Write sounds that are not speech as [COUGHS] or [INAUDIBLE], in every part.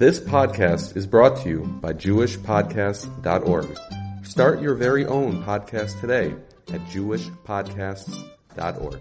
This podcast is brought to you by JewishPodcasts.org. Start your very own podcast today at JewishPodcasts.org.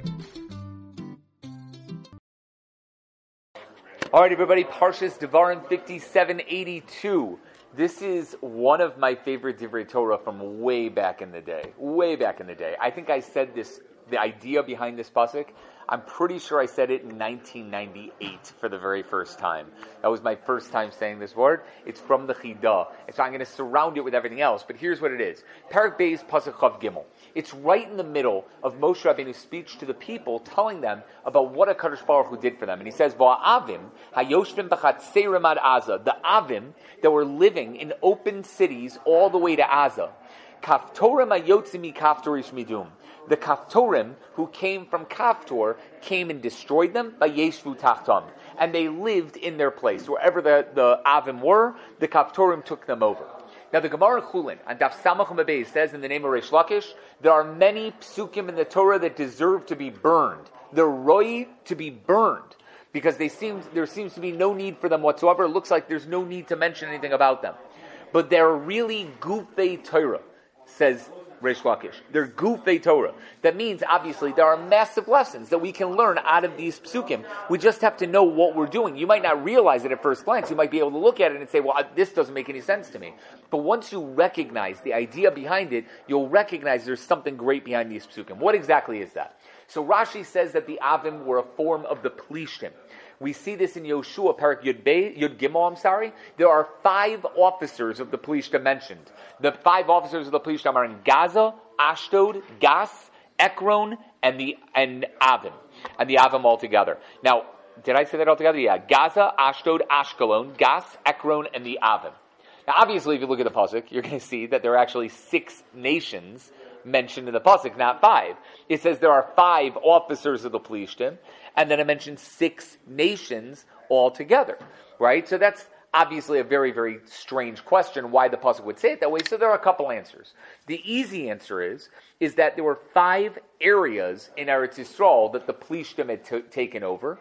All right, everybody, Parshas Devarim 5782. This is one of my favorite Divrei Torah from way back in the day. Way back in the day. I think I said this, the idea behind this pasuk I'm pretty sure I said it in 1998 for the very first time. That was my first time saying this word. It's from the Chidah. And so I'm going to surround it with everything else. But here's what it is. Parak Beis Pasuk Gimel. It's right in the middle of Moshe Rabbeinu's speech to the people, telling them about what a Kadosh Baruch Hu did for them. And he says, "Va'avim hayoshvim b'chatzerim ad Aza." The Avim that were living in open cities all the way to Aza. Kaftorim ayotzimi kaftorish midum the Kaftorim who came from Kaftor came and destroyed them by Yeshvu Tachtam. And they lived in their place. Wherever the, the Avim were, the Kaftorim took them over. Now the Gemara Chulin on Daf Samach says in the name of Reish Lakish, there are many psukim in the Torah that deserve to be burned. They're roi to be burned because they seem, there seems to be no need for them whatsoever. It looks like there's no need to mention anything about them. But they're really gufei Torah, says Lakish. They're gufei Torah. That means, obviously, there are massive lessons that we can learn out of these psukim. We just have to know what we're doing. You might not realize it at first glance. You might be able to look at it and say, well, this doesn't make any sense to me. But once you recognize the idea behind it, you'll recognize there's something great behind these psukim. What exactly is that? So Rashi says that the Avim were a form of the Plishtim. We see this in Yoshua, Parak Yud, Yud Gimel, I'm sorry. There are five officers of the Plishtim mentioned. The five officers of the Plishtim are in Gaza, Ashdod, Gas, Ekron, and the and Avim. And the Avim all together. Now, did I say that all together? Yeah. Gaza, Ashdod, Ashkelon, Gas, Ekron, and the Avim. Now, obviously, if you look at the pasuk, you're going to see that there are actually six nations mentioned in the pasuk, not five. It says there are five officers of the Plishtim, and then it mentions six nations altogether, right? So that's obviously a very, very strange question why the pasuk would say it that way. So there are a couple answers. The easy answer is is that there were five areas in Eretz Yisrael that the Plishtim had t- taken over,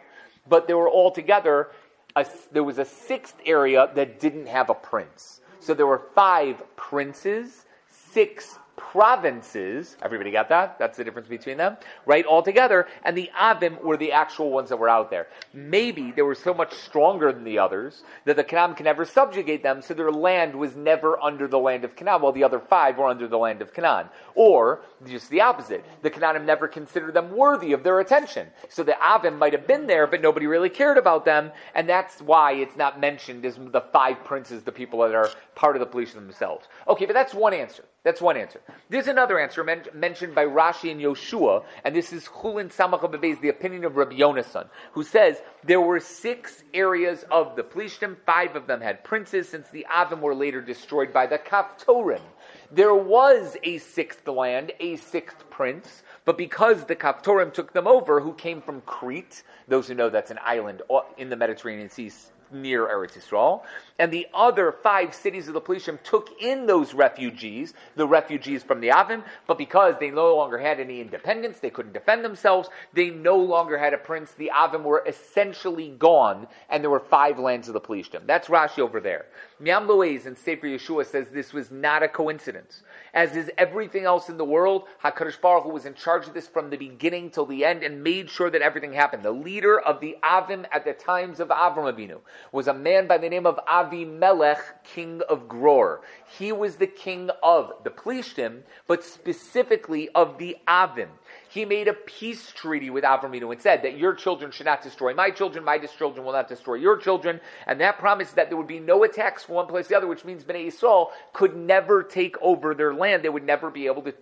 but there were altogether a, there was a sixth area that didn't have a prince. So there were five princes, six provinces. Everybody got that? That's the difference between them, right? All together. And the Avim were the actual ones that were out there. Maybe they were so much stronger than the others that the Canaan can never subjugate them, so their land was never under the land of Canaan, while the other five were under the land of Canaan. Or just the opposite. The Canaanim never considered them worthy of their attention. So the Avim might have been there, but nobody really cared about them, and that's why it's not mentioned as the five princes, the people that are part of the police themselves. Okay, but that's one answer. That's one answer. There's another answer men- mentioned by Rashi and Yoshua, and this is Chulin Samach the opinion of Rabbi Yonasan, who says there were six areas of the Plishtim. Five of them had princes, since the Avim were later destroyed by the Kaftorim. There was a sixth land, a sixth prince, but because the Kaftorim took them over, who came from Crete, those who know that's an island in the Mediterranean Sea near Eretz Yisrael, and the other five cities of the Plishtim took in those refugees, the refugees from the Avim, but because they no longer had any independence, they couldn't defend themselves, they no longer had a prince, the Avim were essentially gone, and there were five lands of the Plishtim. That's Rashi over there. Miam Loez in Sefer Yeshua says this was not a coincidence. As is everything else in the world, HaKadosh Baruch Hu was in charge of this from the beginning till the end and made sure that everything happened. The leader of the Avim at the times of Avram Avinu was a man by the name of Avimelech, king of Gror. He was the king of the Plishtim, but specifically of the Avim. He made a peace treaty with Avram and said that your children should not destroy my children, my children will not destroy your children, and that promised that there would be no attacks from one place to the other, which means Bnei Yisrael could never take over their land. They would never be able to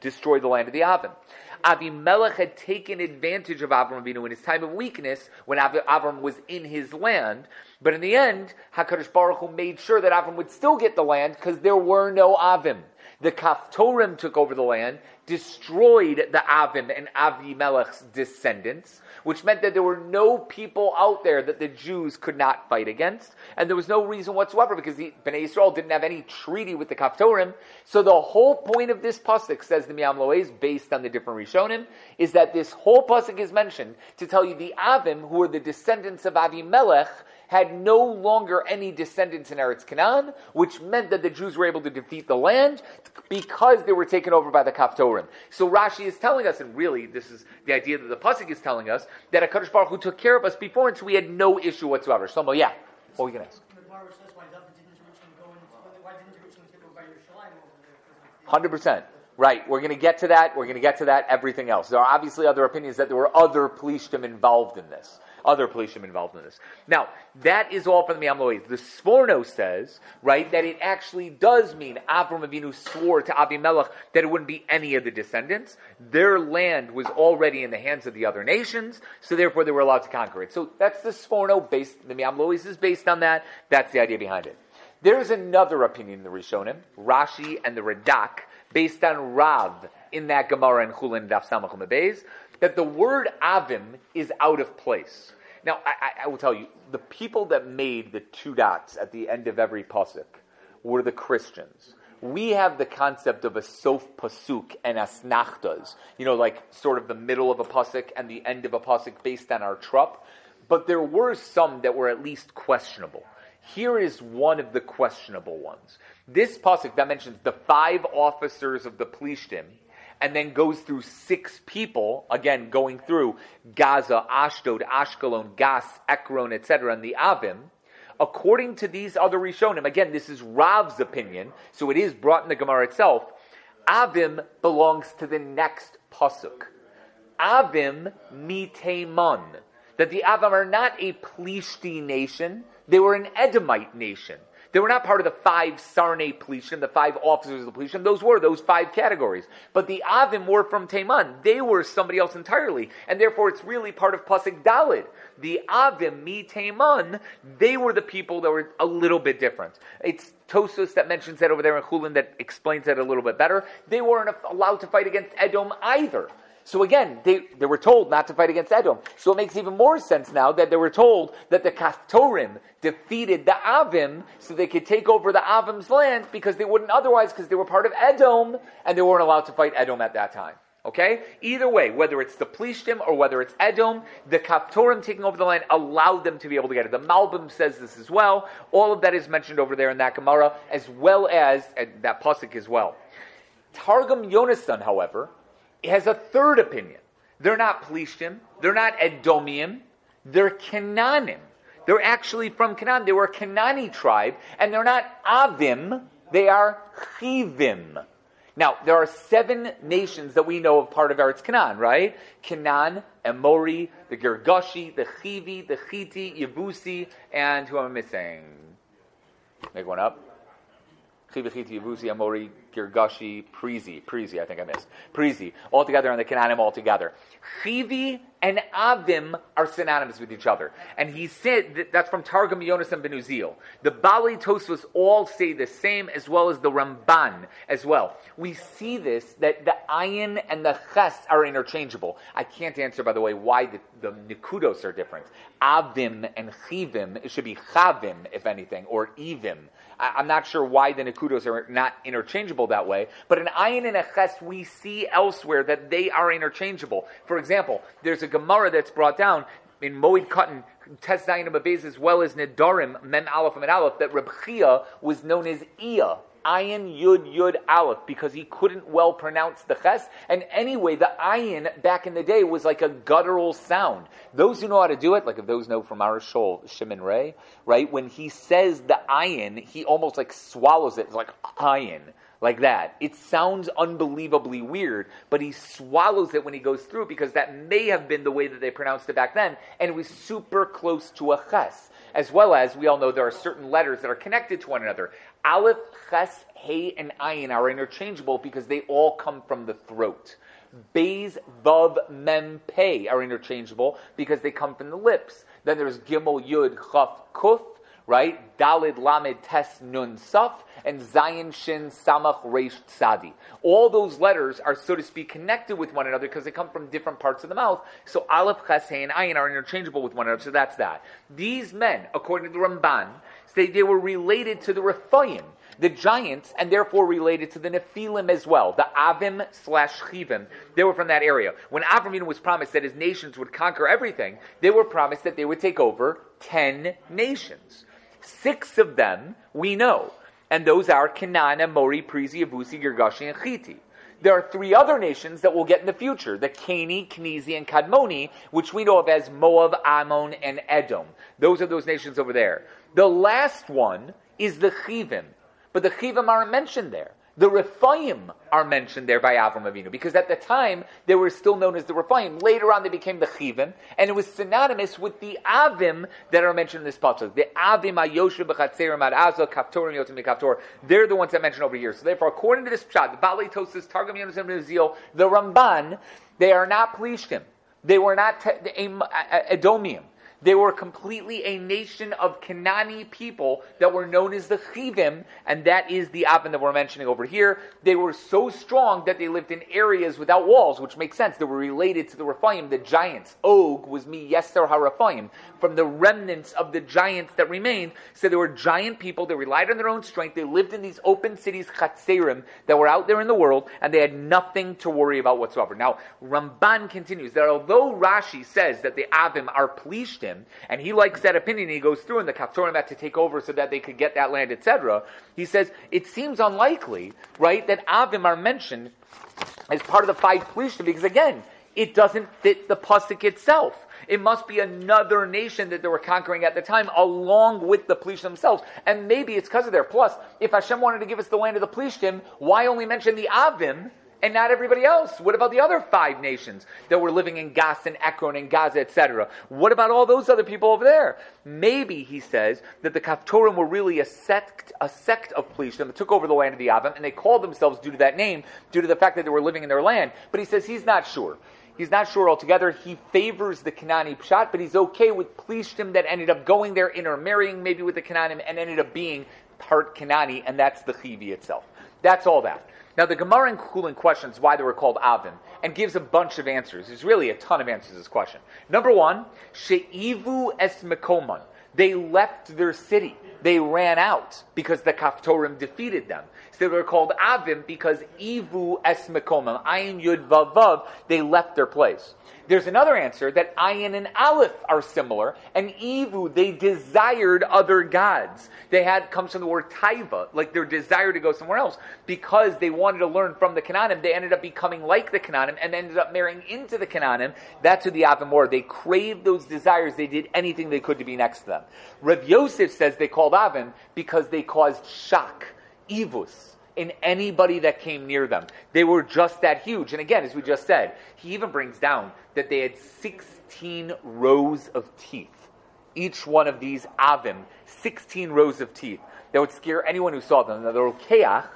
destroy the land of the Avim. Avimelech had taken advantage of Avram Avinu in his time of weakness when Avram was in his land. But in the end, Hakadosh Baruch Hu made sure that Avram would still get the land because there were no Avim. The Kaftorim took over the land, destroyed the Avim and Avimelech's descendants, which meant that there were no people out there that the Jews could not fight against, and there was no reason whatsoever because the Bnei Israel didn't have any treaty with the Kaftorim. So the whole point of this pasuk, says the Miam Loez, based on the different Rishonim, is that this whole pasuk is mentioned to tell you the Avim, who are the descendants of Avimelech, had no longer any descendants in Eretz Canaan, which meant that the Jews were able to defeat the land because they were taken over by the Kaftorim. So Rashi is telling us, and really this is the idea that the Pasuk is telling us, that HaKadosh Baruch Hu took care of us before, and so we had no issue whatsoever. Shlomo, yeah. What were you going to ask? Hundred percent. Right. We're going to get to that. We're going to get to that. Everything else. There are obviously other opinions that there were other plishtim involved in this. Other plishtim involved in this. Now, that is all from the Miam The Sforno says, right, that it actually does mean Avram Avinu swore to Abimelech that it wouldn't be any of the descendants. Their land was already in the hands of the other nations, so therefore they were allowed to conquer it. So that's the Sforno based, the Miam is based on that. That's the idea behind it. There's another opinion in the Rishonim, Rashi and the Radak, based on Rav in that Gemara in Chulin Daf Samach Beis, that the word Avim is out of place. Now, I, I, will tell you, the people that made the two dots at the end of every pasuk were the Christians. We have the concept of a sof pasuk and asnachtas, you know, like sort of the middle of a pasuk and the end of a pasuk based on our trup. But there were some that were at least questionable. Here is one of the questionable ones. This pasuk that mentions the five officers of the Plishtim, and then goes through six people, again going through Gaza, Ashdod, Ashkelon, Gas, Ekron, etc., and the Avim. According to these other Rishonim, again, this is Rav's opinion, so it is brought in the Gemara itself. Avim belongs to the next pasuk. Avim miteman. That the Avim are not a Plishti nation, they were an Edomite nation. They were not part of the five Sarne Plishtim, the five officers of the Plishtim. Those were those five categories. But the Avim were from Teman. They were somebody else entirely. And therefore it's really part of Pasik Dalid. The Avim, Mi Teman, they were the people that were a little bit different. It's Tosfos that mentions that over there in Chulin that explains that a little bit better. They weren't allowed to fight against Edom either. So again, they, they were told not to fight against Edom. So it makes even more sense now that they were told that the Kaftorim defeated the Avim so they could take over the Avim's land because they wouldn't otherwise because they were part of Edom and they weren't allowed to fight Edom at that time. Okay? Either way, whether it's the Plishtim or whether it's Edom, the Kaftorim taking over the land allowed them to be able to get it. The Malbim says this as well. All of that is mentioned over there in that Gemara, as well as that Pasuk as well. Targum Yonasan, however, has a third opinion. They're not Plishtim, they're not Edomium, they're Canaanim. They're actually from Canaan. They were a Canaani tribe, and they're not Avim, they are Chivim. Now, there are seven nations that we know of part of Eretz Canaan, right? Canaan, Emori, the Girgashi, the Chivi, the Chiti, Yebusi, and who am I missing? Make one up. Chivichiti, Yevusi, Amori, Girgashi, Prizi, Prizi, I think I missed. Prizi, all together, and the Canaanim all together. Chivi and Avim are synonymous with each other. And he said, that, that's from Targum Yonasan ben Uziel. The Bali Tosfos all say the same, as well as the Ramban as well. We see this, that the ayin and the ches are interchangeable. I can't answer, by the way, why the, the nikudos are different. Avim and chivim, it should be chavim, if anything, or evim. I, am not sure why the Nakudos are not interchangeable that way, but in Ayin and Eches, we see elsewhere that they are interchangeable. For example, there's a Gemara that's brought down in Moed Katan, Tes Zayin as well as Nedarim, Mem Aleph and Aleph, that Reb Chia was known as Ia ayin yud yud aleph because he couldn't well pronounce the ches. And anyway, the ayin back in the day was like a guttural sound. Those who know how to do it, like if those know from our shul, Shimon Ray, right? When he says the ayin, he almost like swallows it. It's like ayin. Like that. It sounds unbelievably weird, but he swallows it when he goes through because that may have been the way that they pronounced it back then, and it was super close to a ches as well as we all know there are certain letters that are connected to one another. Aleph, Ches, Hey, and Ayin are interchangeable because they all come from the throat. Bays, Vav, Mem, Pei are interchangeable because they come from the lips. Then there's Gimel, Yud, Chaf, Kuf, right? Dalid, Lamed, Tes, Nun, Saf, and Zayin, Shin, Samach, Reish, Tzadi. All those letters are, so to speak, connected with one another because they come from different parts of the mouth. So Aleph, Ches, and Ayin are interchangeable with one another. So that's that. These men, according to the Ramban, say they were related to the Rephaim the giants, and therefore related to the Nephilim as well, the Avim slash Chivim. They were from that area. When Avram was promised that his nations would conquer everything, they were promised that they would take over ten nations. Six of them we know, and those are Canaan, Amori, Prizi, Avusi, Girgashi, and Chiti. There are three other nations that we'll get in the future the Cani, Kenizi, and Kadmoni, which we know of as Moab, Ammon, and Edom. Those are those nations over there. The last one is the Chivim, but the Chivim aren't mentioned there. The Rephaim are mentioned there by Avram Avinu because at the time they were still known as the Rephaim. Later on they became the Chivim, and it was synonymous with the Avim that are mentioned in this pasuk. The Avim Ayoshu b'chatzerim ad Azo Kaptorim Yotim Kaptor. They're the ones that mentioned over here. So therefore, according to this pshat, the Balei Tosfos, Targum Yonasan ben Uziel, the Ramban, they are not Plishtim. They were not Edomium. They were completely a nation of Kanani people that were known as the Chivim, and that is the Avim that we're mentioning over here. They were so strong that they lived in areas without walls, which makes sense. They were related to the Rephaim, the giants. Og was mi Yeser HaRephaim, from the remnants of the giants that remained. So they were giant people. They relied on their own strength. They lived in these open cities, Chatzerim, that were out there in the world, and they had nothing to worry about whatsoever. Now, Ramban continues that although Rashi says that the Avim are him, and he likes that opinion. He goes through, and the Kaptorim had to take over so that they could get that land, etc. He says it seems unlikely, right, that Avim are mentioned as part of the five Plishtim because again, it doesn't fit the pasuk itself. It must be another nation that they were conquering at the time, along with the Plishtim themselves. And maybe it's because of their. Plus, if Hashem wanted to give us the land of the Plishtim, why only mention the Avim and not everybody else? What about the other five nations that were living in Gaza and Ekron and Gaza, etc.? What about all those other people over there? Maybe, he says, that the Kaftorim were really a sect, a sect of Plishtim that took over the land of the Avim, and they called themselves due to that name, due to the fact that they were living in their land. But he says he's not sure. He's not sure altogether. He favors the Kanani Pshat, but he's okay with Plishtim that ended up going there, intermarrying maybe with the Kananim, and ended up being part Kanani, and that's the Chivi itself. That's all that. Now, the Gemara in Chulin questions why they were called Avim and gives a bunch of answers. There's really a ton of answers to this question. Number one, She'ivu es Mekoman. They left their city. They ran out because the Kaftorim defeated them. So they were called Avim because Ivu es Mekomam. Ayin Yud Vav. They left their place. There's another answer that Ayin and Aleph are similar, and Evu, they desired other gods. They had, comes from the word Taiva, like their desire to go somewhere else. Because they wanted to learn from the Canaanim, they ended up becoming like the Canaanim and ended up marrying into the Canaanim. That's who the Avim were. They craved those desires. They did anything they could to be next to them. Rav Yosef says they called Avim because they caused shock, evus in anybody that came near them. They were just that huge. And again, as we just said, he even brings down that they had 16 rows of teeth. Each one of these avim, 16 rows of teeth. That would scare anyone who saw them. Now, the Rokeach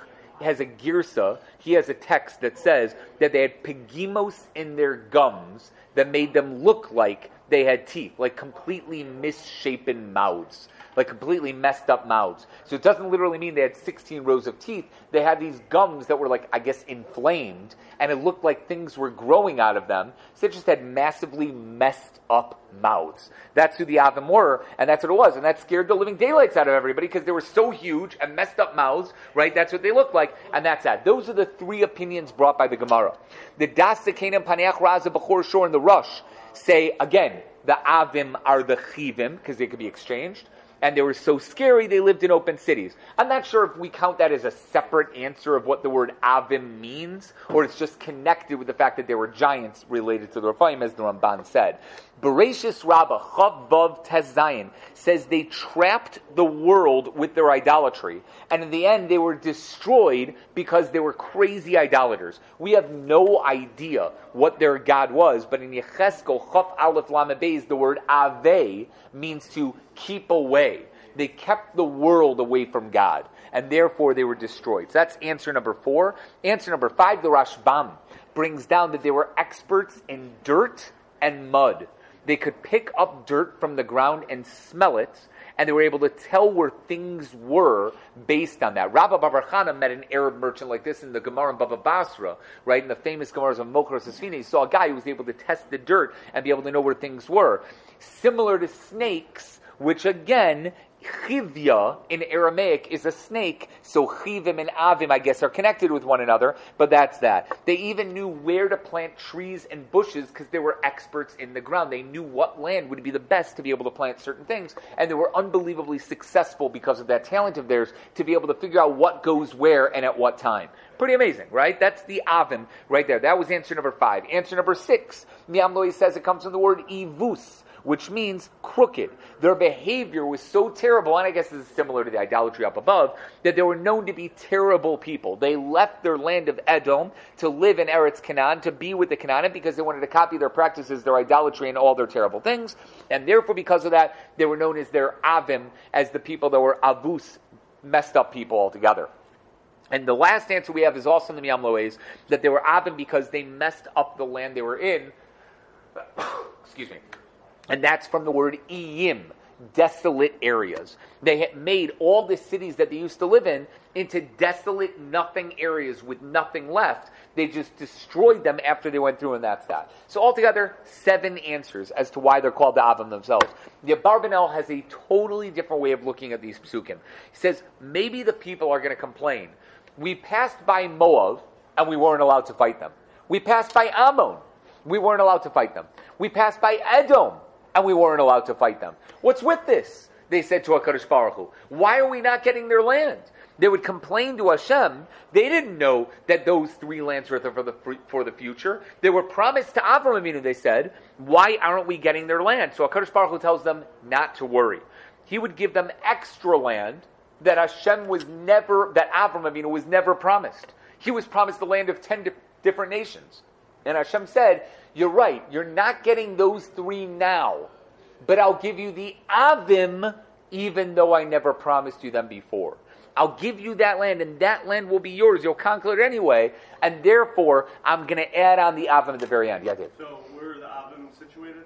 has a girsa, he has a text that says that they had pegimos in their gums that made them look like they had teeth, like completely misshapen mouths like completely messed up mouths. So it doesn't literally mean they had 16 rows of teeth. They had these gums that were like, I guess, inflamed, and it looked like things were growing out of them. So they just had massively messed up mouths. That's who the Avim were, and that's what it was. And that scared the living daylights out of everybody because they were so huge and messed up mouths, right? That's what they looked like, and that's that. Those are the three opinions brought by the Gemara. The Das Kanaan Paneach Raza Bechor Shor and the Rush say, again, the Avim are the Chivim, because they could be exchanged and they were so scary they lived in open cities. I'm not sure if we count that as a separate answer of what the word Avim means, or it's just connected with the fact that they were giants related to the Rephaim, as the Ramban said. Bereshis Rabbah, Chavav Tezayin, says they trapped the world with their idolatry, and in the end they were destroyed because they were crazy idolaters. We have no idea what their God was, but in Yecheskel, Chav Aleph Lamabez, the word Ave means to keep away. They kept the world away from God, and therefore they were destroyed. So that's answer number four. Answer number five, the Rashbam brings down that they were experts in dirt and mud. They could pick up dirt from the ground and smell it, and they were able to tell where things were based on that. Rabbi Babar met an Arab merchant like this in the Gemara in Baba Basra, right? In the famous Gemaras of Mokros Asfina, he saw a guy who was able to test the dirt and be able to know where things were. Similar to snakes, which again, Chivya in Aramaic is a snake, so Chivim and Avim, I guess, are connected with one another, but that's that. They even knew where to plant trees and bushes because they were experts in the ground. They knew what land would be the best to be able to plant certain things, and they were unbelievably successful because of that talent of theirs to be able to figure out what goes where and at what time. Pretty amazing, right? That's the Avim right there. That was answer number five. Answer number six, Miam Loez says it comes from the word Ivus which means crooked. Their behavior was so terrible, and I guess this is similar to the idolatry up above, that they were known to be terrible people. They left their land of Edom to live in Eretz Canaan, to be with the Canaan, because they wanted to copy their practices, their idolatry, and all their terrible things. And therefore, because of that, they were known as their Avim, as the people that were Avus, messed up people altogether. And the last answer we have is also in the Miyam that they were Avim because they messed up the land they were in. [COUGHS] Excuse me and that's from the word iyim, desolate areas. They had made all the cities that they used to live in into desolate, nothing areas with nothing left. They just destroyed them after they went through, and that's that. So altogether, seven answers as to why they're called the Avim themselves. The Abarbanel has a totally different way of looking at these psukim. He says, maybe the people are going to complain. We passed by Moab, and we weren't allowed to fight them. We passed by Ammon. We weren't allowed to fight them. We passed by Edom and we weren't allowed to fight them. What's with this? They said to HaKadosh Baruch Hu. Why are we not getting their land? They would complain to Hashem. They didn't know that those three lands were for the, for the future. They were promised to Avram Avinu, they said. Why aren't we getting their land? So HaKadosh Baruch Hu tells them not to worry. He would give them extra land that Hashem was never, that Avram Avinu was never promised. He was promised the land of ten di- different nations. And Hashem said, You're right, you're not getting those three now, but I'll give you the Avim, even though I never promised you them before. I'll give you that land, and that land will be yours. You'll conquer it anyway, and therefore, I'm going to add on the Avim at the very end. Yeah, Dave. So, where are the Avim situated?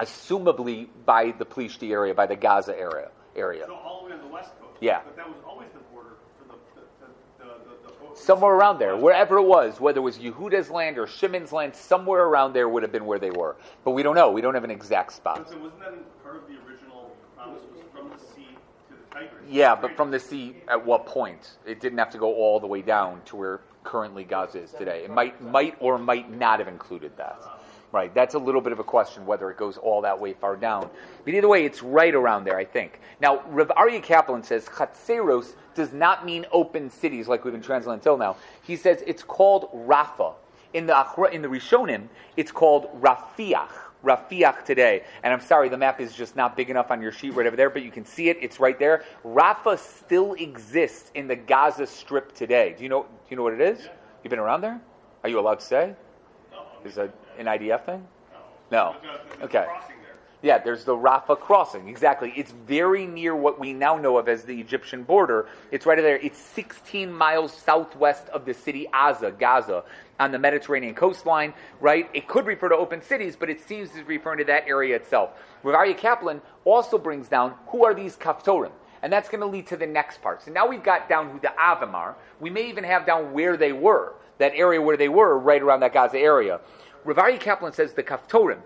Assumably by the Plishti area, by the Gaza area. area. So, all the way on the west coast? Yeah. But that was always the border for the, the, the, the, the somewhere around there, wherever it was, whether it was Yehuda's land or Shimon's land, somewhere around there would have been where they were. But we don't know. We don't have an exact spot. So wasn't that part of the original promise was from the sea to the Tigris? Yeah, but from the sea, at what point? It didn't have to go all the way down to where currently Gaza is today. It might, might or might not have included that. Right, that's a little bit of a question whether it goes all that way far down. But either way, it's right around there, I think. Now, Rav Aryeh Kaplan says Chatzeros does not mean open cities like we've been translating until now. He says it's called Rafa. In the in the Rishonim, it's called Rafiach. Rafiach today. And I'm sorry, the map is just not big enough on your sheet right over there, but you can see it. It's right there. Rafa still exists in the Gaza Strip today. Do you know? Do you know what it is? You've been around there? Are you allowed to say? Is that an IDF thing? No. Okay. Yeah, there's the Rafah crossing. Exactly. It's very near what we now know of as the Egyptian border. It's right there. It's 16 miles southwest of the city Aza, Gaza, on the Mediterranean coastline, right? It could refer to open cities, but it seems to be referring to that area itself. Rav Aryeh Kaplan also brings down who are these Kaftorim? And that's going to lead to the next part. So now we've got down who the Avim are. We may even have down where they were, that area where they were, right around that Gaza area. Rav Aryeh Kaplan says the Kaftorim.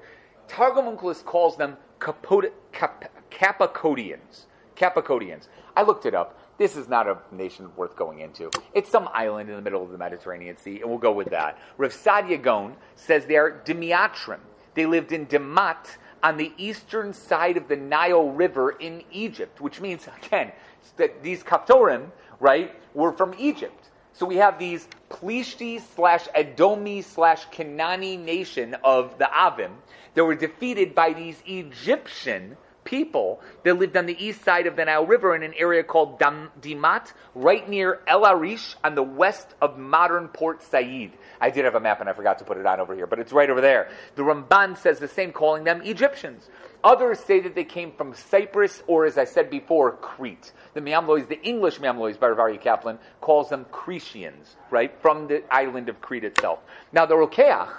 Targum Onkelos calls them Capod- Cap- Capicodians. Capicodians. I looked it up. This is not a nation worth going into. It's some island in the middle of the Mediterranean Sea, and we'll go with that. Rav Saadia Gaon says they are Demiatrim. They lived in Demat on the eastern side of the Nile River in Egypt, which means, again, that these Kaftorim, right, were from Egypt. So we have these Plishti slash Edomi slash Kanani nation of the Avim that were defeated by these Egyptian people that lived on the east side of the Nile River in an area called Dam- Dimat, right near El Arish on the west of modern Port Said. I did have a map and I forgot to put it on over here, but it's right over there. The Ramban says the same, calling them Egyptians. Others say that they came from Cyprus or, as I said before, Crete. The Miam Loez, the English Miam Loez by Rav Aryeh Kaplan, calls them Cretians, right, from the island of Crete itself. Now, the Rokeach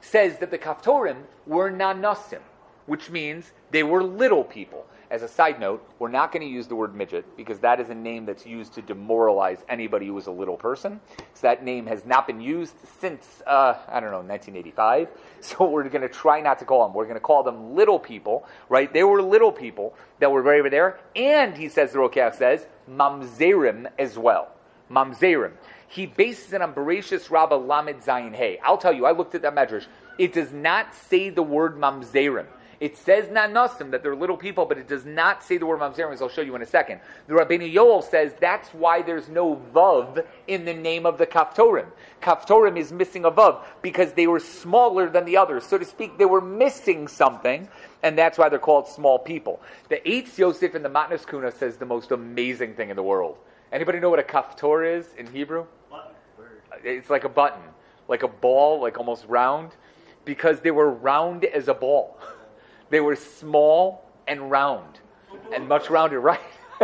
says that the Kaftorim were Nanasim, which means they were little people. As a side note, we're not going to use the word midget because that is a name that's used to demoralize anybody who is a little person. So that name has not been used since, uh, I don't know, 1985. [LAUGHS] So we're going to try not to call them. We're going to call them little people, right? They were little people that were right over there. And he says, the Rokeach says, mamzerim as well. Mamzerim. He bases it on Bereshis Rabbah Lamed Zayin Hey. I'll tell you, I looked at that medrash. It does not say the word mamzerim. It says nanasim, that they're little people, but it does not say the word mamzerim, as I'll show you in a second. The Rabbeinu Yoel says that's why there's no vav in the name of the kaftorim. Kaftorim is missing a vav because they were smaller than the others. So to speak, they were missing something, and that's why they're called small people. The Eitz Yosef in the Matnas Kuna says the most amazing thing in the world. Anybody know what a kaftor is in Hebrew? It's like a button, like a ball, like almost round, because they were round as a ball. [LAUGHS] They were small and round, and much rounder, [LAUGHS] right?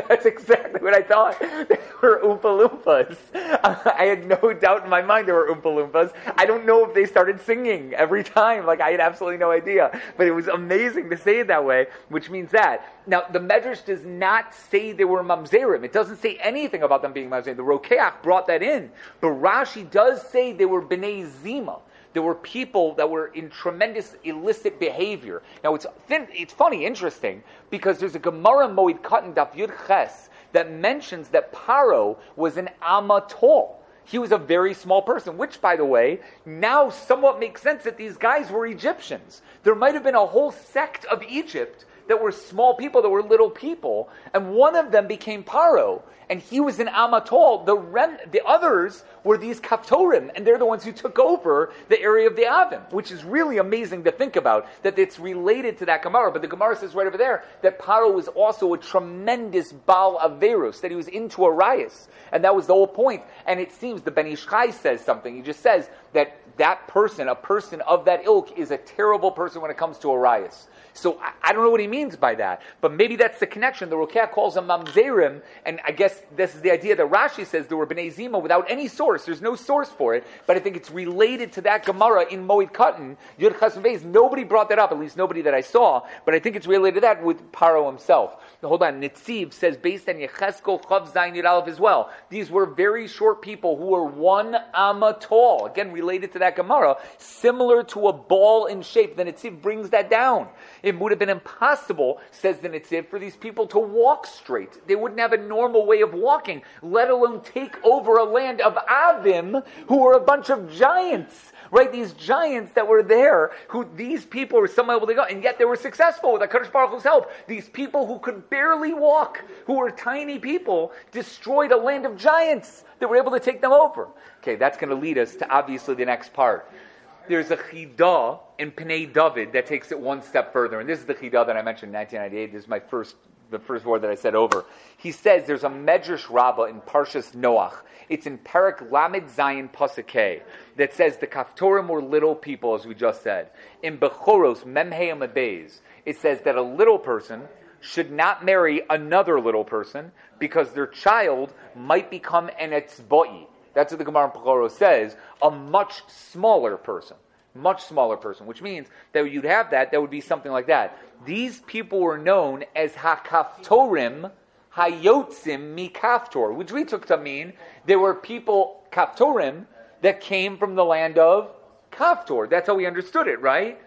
That's exactly what I thought. They were Oompa Loompas. [LAUGHS] I had no doubt in my mind they were Oompa Loompas. I don't know if they started singing every time. Like, I had absolutely no idea. But it was amazing to say it that way, which means that. Now, the Medrash does not say they were Mamzerim. It doesn't say anything about them being Mamzerim. The Rokeach brought that in. But Rashi does say they were Bnei Zima there were people that were in tremendous illicit behavior. Now it's thin, it's funny, interesting, because there's a Gemara Moed Katan Daf Yud Ches that mentions that Paro was an Amatol. He was a very small person, which, by the way, now somewhat makes sense that these guys were Egyptians. There might have been a whole sect of Egypt that were small people, that were little people, and one of them became Paro, and he was an Amatol. The rem- the others were these Kaftorim, and they're the ones who took over the area of the Avim, which is really amazing to think about, that it's related to that Gemara. But the Gemara says right over there that Paro was also a tremendous Baal Averus, that he was into Arias, and that was the whole point. And it seems the Ben Ish Chai says something. He just says that that person, a person of that ilk, is a terrible person when it comes to Arias. So I, I, don't know what he means by that, but maybe that's the connection. The Rokeach calls them mamzerim, and I guess this is the idea that Rashi says there were bnei zima without any source. There's no source for it, but I think it's related to that Gemara in Moed Katan, Yud Chasm Nobody brought that up, at least nobody that I saw, but I think it's related to that with Paro himself. Hold on, Nitziv says based on Yecheskel Chav Zayin as well. These were very short people who were one amma tall. Again, related to that Gemara, similar to a ball in shape. The Nitziv brings that down. It would have been impossible, says the Nitziv, for these people to walk straight. They wouldn't have a normal way of walking, let alone take over a land of Avim, who were a bunch of giants. Right, these giants that were there, who these people were somehow able to go, and yet they were successful with HaKadosh Baruch Hu's help. These people who could barely walk, who were tiny people, destroyed a land of giants that were able to take them over. Okay, that's going to lead us to obviously the next part there's a chidah in Pnei David that takes it one step further. And this is the chidah that I mentioned in 1998. This is my first, the first word that I said over. He says there's a Medrash Rabbah in Parshas Noach. It's in Parak Lamed Zayin Pasakeh that says the Kaftorim were little people, as we just said. In Bechoros Memhei Amabez, it says that a little person should not marry another little person because their child might become an etzboi, that's what the Gemara in Pechoro says. A much smaller person. Much smaller person, which means that you'd have that, that would be something like that. These people were known as Hakaftorim Hayotzim Mikaftor, which we took to mean they were people, Kaftorim, that came from the land of Kaftor. That's how we understood it, right?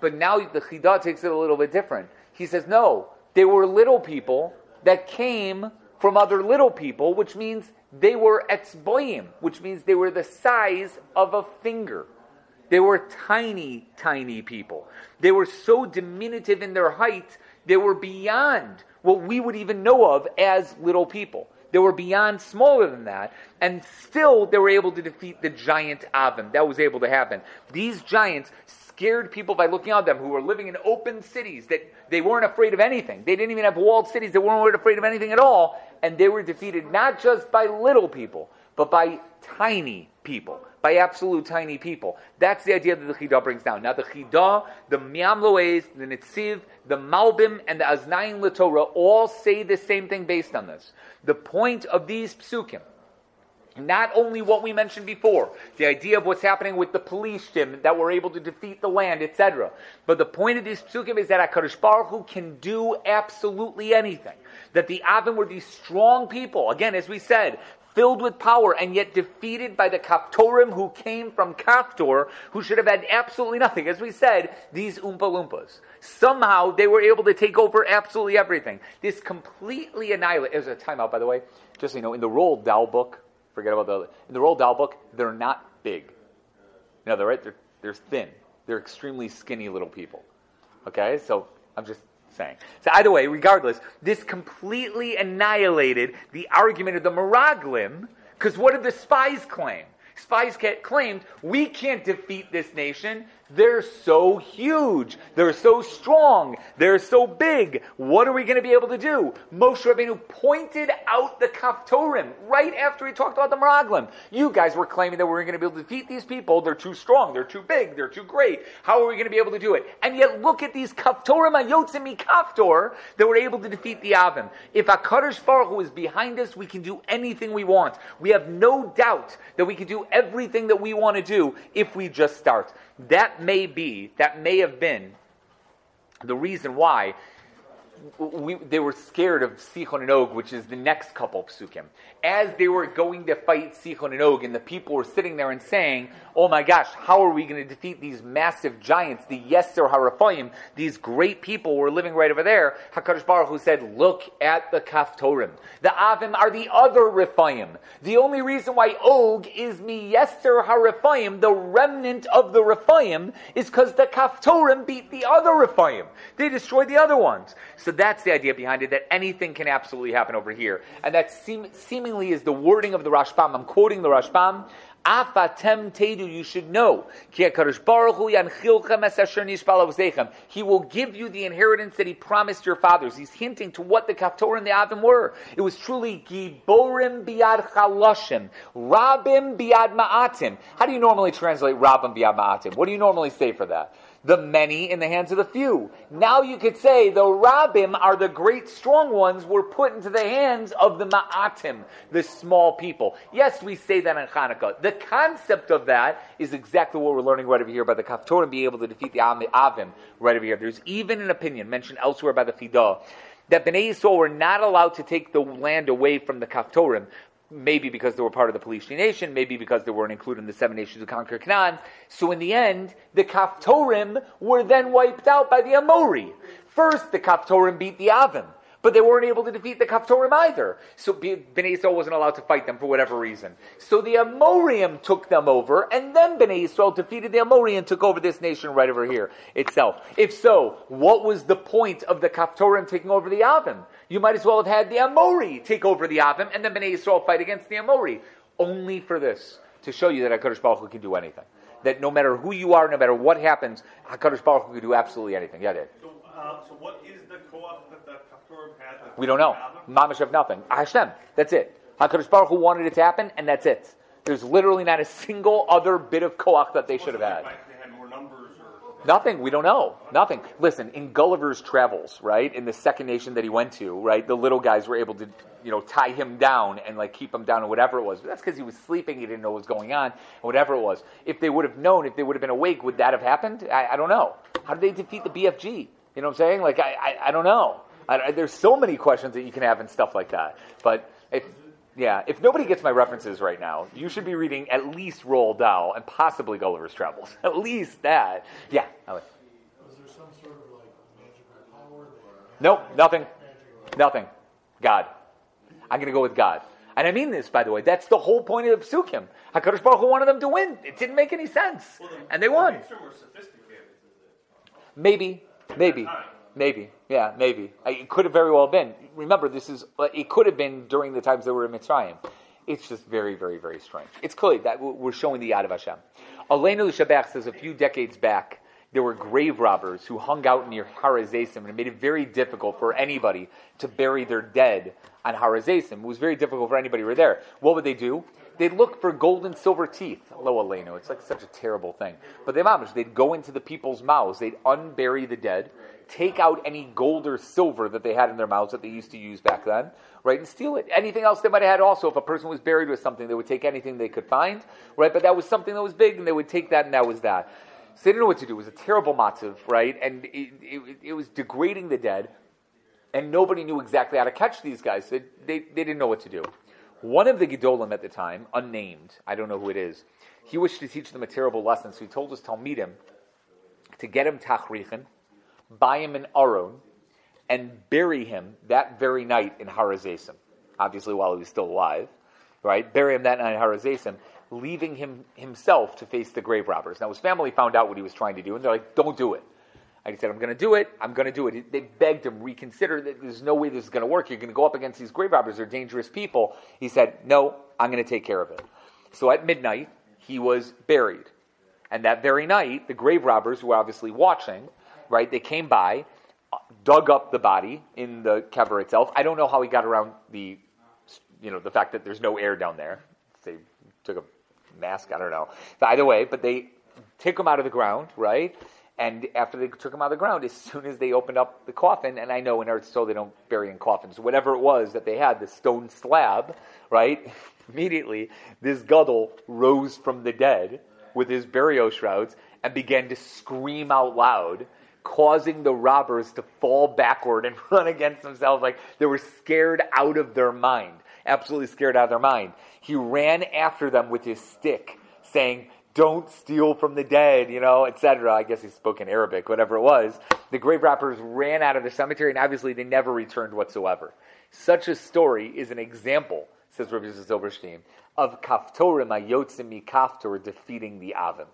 But now the Chidah takes it a little bit different. He says, no, they were little people that came from other little people, which means they were etzboim, which means they were the size of a finger. They were tiny, tiny people. They were so diminutive in their height, they were beyond what we would even know of as little people. They were beyond smaller than that, and still they were able to defeat the giant Avim. That was able to happen. These giants scared people by looking at them who were living in open cities that they weren't afraid of anything. They didn't even have walled cities. They weren't afraid of anything at all. And they were defeated not just by little people, but by tiny people, by absolute tiny people. That's the idea that the Chidah brings down. Now the Chidah, the Miam Loez, the Nitziv, the Malbim, and the Oznayim Latorah all say the same thing based on this. The point of these psukim Not only what we mentioned before, the idea of what's happening with the Plishtim that were able to defeat the land, etc. But the point of these psukim is that HaKadosh Baruch Hu can do absolutely anything. That the Avim were these strong people. Again, as we said, filled with power and yet defeated by the Kaftorim who came from Kaftor, who should have had absolutely nothing. As we said, these Oompa Loompas. Somehow they were able to take over absolutely everything. This completely annihilated. It was a timeout, by the way. Just so you know, in the Roald Dahl book, forget about the in the Roald Dahl book, they're not big. No, they're right. They're, they're thin. They're extremely skinny little people. Okay, so I'm just saying. So either way, regardless, this completely annihilated the argument of the Meraglim, because what did the spies claim? Spies claimed, we can't defeat this nation. They're so huge. They're so strong. They're so big. What are we going to be able to do? Moshe Rabbeinu pointed out the Kaftorim right after he talked about the Meraglim. You guys were claiming that we were going to be able to defeat these people. They're too strong. They're too big. They're too great. How are we going to be able to do it? And yet look at these Kaftorim Ayotzim Kaftor that were able to defeat the Avim. If HaKadosh Baruch Hu is behind us, we can do anything we want. We have no doubt that we can do everything that we want to do if we just start. That may be, that may have been the reason why we, they were scared of Sichon and Og, which is the next couple of psukim. As they were going to fight Sichon and Og, and the people were sitting there and saying, "Oh my gosh, how are we going to defeat these massive giants, the Yeser Haraphoim? These great people were living right over there." Hakadosh Baruch Hu said, "Look at the Kaftorim. The Avim are the other Rephaim. The only reason why Og is mi Yeser Haraphoim, the remnant of the Rephaim, is because the Kaftorim beat the other Rephaim. They destroyed the other ones." So that's the idea behind it, that anything can absolutely happen over here. And that seem, seemingly is the wording of the Rashbam. I'm quoting the Rashbam. Afatem tedu, you should know. He will give you the inheritance that he promised your fathers. He's hinting to what the Kaftor and the Avim were. It was truly Giborim biad chaloshim, Rabim biad ma'atim. How do you normally translate Rabim biad ma'atim? What do you normally say for that? The many in the hands of the few. Now you could say the rabbim are the great strong ones were put into the hands of the ma'atim, the small people. Yes, we say that in Hanukkah. The concept of that is exactly what we're learning right over here by the Kaftor and being able to defeat the Avim right over here. There's even an opinion mentioned elsewhere by the Fidah that Bnei Yisrael were not allowed to take the land away from the Kaftorim, maybe because they were part of the Pelishti nation, maybe because they weren't included in the seven nations who conquered Canaan. So in the end, the Kaftorim were then wiped out by the Amori. First, the Kaftorim beat the Avim. But they weren't able to defeat the Kaftorim either. So Bnei Yisrael wasn't allowed to fight them for whatever reason. So the Amorim took them over, and then Bnei Yisrael defeated the Amorim and took over this nation right over here itself. If so, what was the point of the Kaftorim taking over the Avim? You might as well have had the Amori take over the Avim, and then Bnei Yisrael fight against the Amori. Only for this, to show you that HaKadosh Baruch Hu can do anything. That no matter who you are, no matter what happens, HaKadosh Baruch Hu can do absolutely anything. Yeah, Dad. So, uh, so what is the koach that the Kaftorim had? We don't know. Mamash have nothing. Hashem. That's it. HaKadosh Baruch Hu wanted it to happen, and that's it. There's literally not a single other bit of koach that they should have had. Like they had more numbers or Nothing. We don't know. Nothing. Listen, in Gulliver's Travels, right, in the second nation that he went to, right, the little guys were able to, you know, tie him down and like keep him down or whatever it was. But that's because he was sleeping. He didn't know what was going on, whatever it was. If they would have known, if they would have been awake, would that have happened? I, I don't know. How did they defeat the BFG? You know what I'm saying? Like, I, I, I don't know. I- there's so many questions that you can have and stuff like that. But if, yeah, if nobody gets my references right now, you should be reading at least Roald Dahl and possibly Gulliver's Travels. [LAUGHS] At least that. Yeah. Was there some sort of like magical power that Nope, nothing. Nothing. God. I'm going to go with God. And I mean this, by the way. That's the whole point of the Psukim. HaKadosh Baruch Hu wanted them to win. It didn't make any sense. And they won. Were sophisticated. Maybe. Maybe. Maybe. Yeah, maybe. It could have very well been. Remember, this is, it could have been during the times they were in Mitzrayim. It's just very, very, very strange. It's clear that we're showing the Yad of Hashem. Aleinu Shabbat says a few decades back, there were grave robbers who hung out near Har HaZeisim, and it made it very difficult for anybody to bury their dead on Har HaZeisim. It was very difficult for anybody who were there. What would they do? they'd look for gold and silver teeth. Lo aleinu. It's like such a terrible thing. But they mamish, they'd go into the people's mouths. They'd unbury the dead, take out any gold or silver that they had in their mouths that they used to use back then, right, and steal it. Anything else they might have had also. If a person was buried with something, they would take anything they could find, right? But that was something that was big, and they would take that, and that was that. So they didn't know what to do. It was a terrible matzav, right? And it, it, it was degrading the dead, and nobody knew exactly how to catch these guys. They, they, they didn't know what to do. One of the Gedolim at the time, unnamed, I don't know who it is, he wished to teach them a terrible lesson, so he told his Talmidim to get him tachrichin, buy him an aron, and bury him that very night in Har HaZeisim. Obviously, while he was still alive, right? Bury him that night in Har HaZeisim, leaving him himself to face the grave robbers. Now, his family found out what he was trying to do, and they're like, "Don't do it." And he said, I'm going to do it. I'm going to do it. They begged him, reconsider that there's no way this is going to work. You're going to go up against these grave robbers. They're dangerous people. He said, No, I'm going to take care of it. So at midnight, he was buried. And that very night, the grave robbers, who were obviously watching, right, they came by, dug up the body in the kever itself. I don't know how he got around the, you know, the fact that there's no air down there. They took a mask, I don't know. Either way, but they took him out of the ground, right? And after they took him out of the ground, as soon as they opened up the coffin, and I know in Eretz so they don't bury in coffins, whatever it was that they had, the stone slab, right? [LAUGHS] Immediately, this Gadol rose from the dead with his burial shrouds and began to scream out loud, causing the robbers to fall backward and [LAUGHS] run against themselves like they were scared out of their mind. Absolutely scared out of their mind. He ran after them with his stick, saying, don't steal from the dead, you know, etc. I guess he spoke in Arabic, whatever it was. The grave robbers ran out of the cemetery, and obviously they never returned whatsoever. Such a story is an example, says Rabbi Zilberstein, of kaftorim ayotzim kaftor defeating the avim.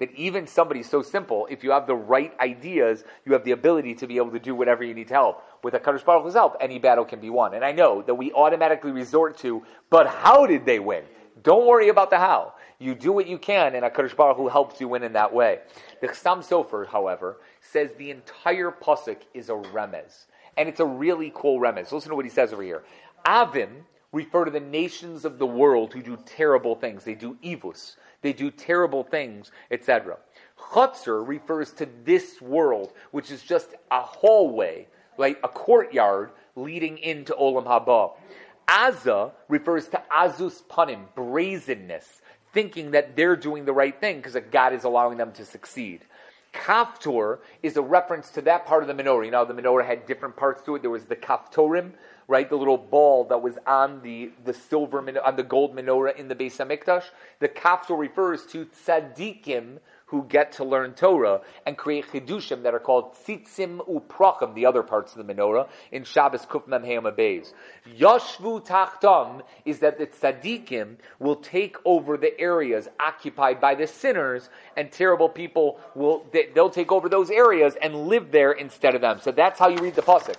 That even somebody so simple, if you have the right ideas, you have the ability to be able to do whatever you need to help. With a Kadosh Baruch Hu's help, any battle can be won. And I know that we automatically resort to, but how did they win? Don't worry about the how. You do what you can, and a HaKadosh Baruch Hu helps you win in that way. The Chassam Sofer, however, says the entire pasuk is a remez. And it's a really cool remez. Listen to what he says over here. Avim refer to the nations of the world who do terrible things. They do evus. They do terrible things, etc. Chutzner refers to this world, which is just a hallway, like a courtyard leading into Olam Haba. Aza refers to azus panim, brazenness, thinking that they're doing the right thing because God is allowing them to succeed. Kaftor is a reference to that part of the menorah. You know, the menorah had different parts to it. There was the kaftorim, right, the little ball that was on the, the silver, on the gold menorah in the Beis Hamikdash. The kaftor refers to tzaddikim who get to learn Torah and create chidushim that are called tzitzim uprachim, the other parts of the menorah, in Shabbos Kuf Mem Beis. Yashvu tachtam is that the tzaddikim will take over the areas occupied by the sinners, and terrible people will they, will take over those areas and live there instead of them. So that's how you read the pasuk.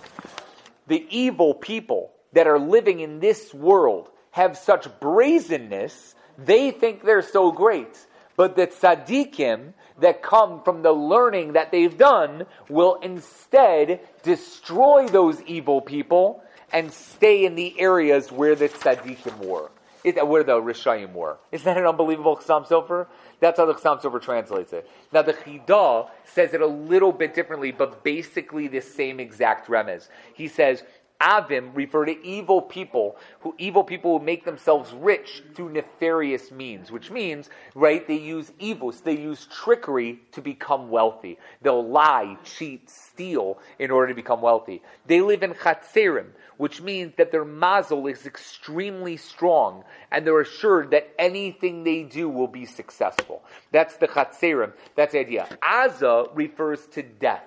The evil people that are living in this world have such brazenness; they think they're so great but the tzaddikim that come from the learning that they've done will instead destroy those evil people and stay in the areas where the tzaddikim were. Where the Rishayim were. Isn't that an unbelievable Chassam Sofer? That's how the Chassam Sofer translates it. Now the Chidah says it a little bit differently, but basically the same exact remez. He says, Avim refer to evil people who evil people who make themselves rich through nefarious means, which means, right, they use evils, they use trickery to become wealthy. They'll lie, cheat, steal in order to become wealthy. They live in chatzerim, which means that their mazel is extremely strong and they're assured that anything they do will be successful. That's the chatzerim. That's the idea. Aza refers to death.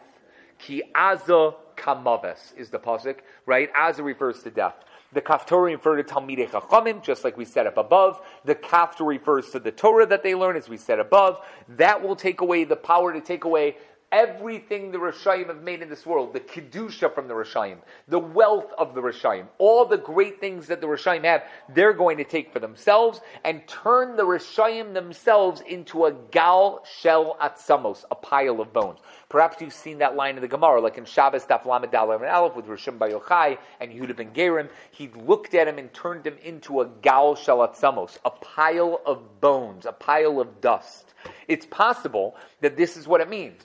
Ki aza kamaves is the pasuk, right? As it refers to death. The kaftor refer to Talmidei Chachamim, just like we said up above. The kaftor refers to the Torah that they learn, as we said above. That will take away the power to take away everything the Rishayim have made in this world, the Kedusha from the Rishayim, the wealth of the Rishayim, all the great things that the Rishayim have, they're going to take for themselves and turn the Rishayim themselves into a gal shel atzamos, a pile of bones. Perhaps you've seen that line in the Gemara, like in Shabbos Daf Lamed and Aleph with Rishim Yochai and Yehuda ben Gerim. He looked at him and turned him into a gal shel atzamos, a pile of bones, a pile of dust. It's possible that this is what it means.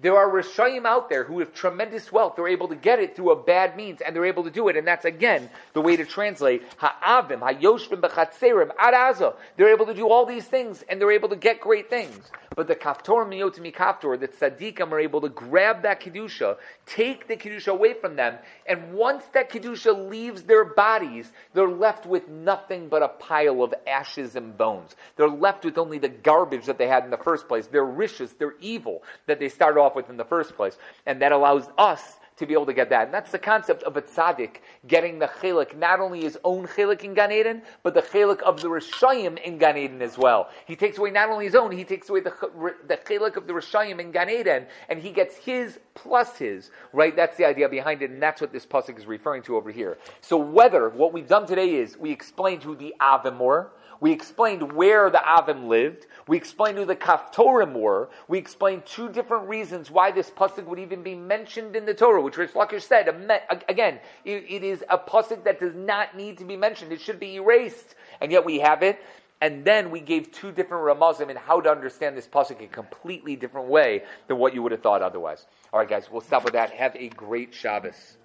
There are Rishayim out there who have tremendous wealth. They're able to get it through a bad means, and they're able to do it. And that's again the way to translate Ha'avim, Hayoshvim b'chatzerim, ad Aza. They're able to do all these things, and they're able to get great things. But the kaftor miyotimi kaftor, that tzaddikim are able to grab that kedusha, take the kedusha away from them, and once that kedusha leaves their bodies, they're left with nothing but a pile of ashes and bones. They're left with only the garbage that they had in the first place. They're rishis, they're evil that they started off off with in the first place. And that allows us to be able to get that. And that's the concept of a tzaddik getting the chelik, not only his own chelik in Gan Eden, but the chelik of the Rishayim in Gan Eden as well. He takes away not only his own, he takes away the, the chelik of the Rishayim in Gan Eden, and he gets his plus his, right? That's the idea behind it, and that's what this pasuk is referring to over here. So whether, what we've done today is, we explained who the Avim were, we explained where the Avim lived. We explained who the Kaftorim were. We explained two different reasons why this pasuk would even be mentioned in the Torah, which Reish Lakish said. Again, it is a pasuk that does not need to be mentioned. It should be erased, and yet we have it. And then we gave two different ramazim in how to understand this pasuk in a completely different way than what you would have thought otherwise. All right, guys, we'll stop with that. Have a great Shabbos.